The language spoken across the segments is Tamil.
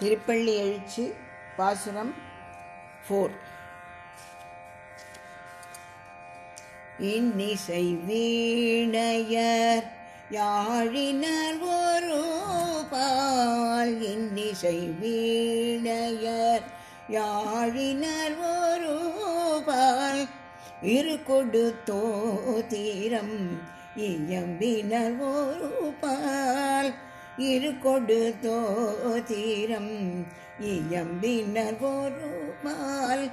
திருப்பள்ளி எழுச்சி பாசுரம் ஃபோர் இன்னிசை வீணையர் யாழினர் ஒரு பால் இன்னிசை வீணையர் யாழினர் ஒரு பால் இரு கொடுத்தோ தீரம் இயம்பினர் ஒரு பால் இரு கொடுத்தோ தீரம். இயம்பினர் ஒரு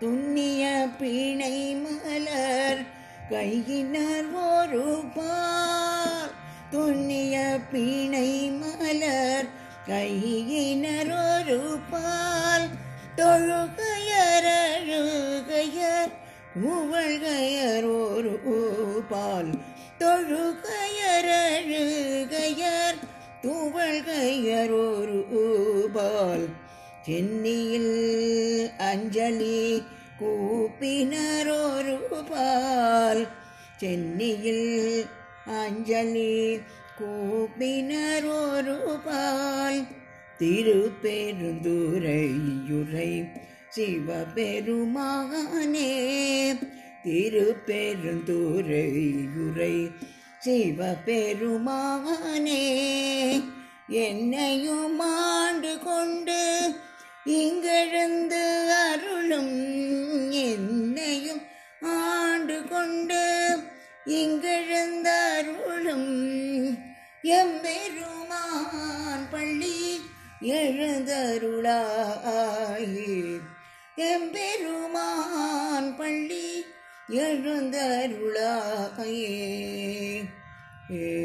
துண்ணிய பிணை மலர். கையினர் ஒரு பால் துண்ணிய பிணை மலர். கையினர் ஒரு பால் தொழுகையர் அழுகையர். உவழ்கையர் ஒரு பால் தொழுகையர் அழுகையர். துவழ்கையர் ஒரு சென்னியில் அஞ்சலி கூப்பினர் சென்னியில் அஞ்சலி கூப்பினர் திருப்பெருந்துரையுரை சிவபெருமானே திருப்பெருந்துரையுரை சிவபெருமானே என்னையும் ஆண்டு கொண்டு இங்கிருந்து அருளும். என்னையும் ஆண்டு கொண்டு இங்கிருந்து அருளும். எம்பெருமான் பள்ளி எழுந்தருளாயே. எம்பெருமான் பள்ளி எழுந்தருளாயே. えー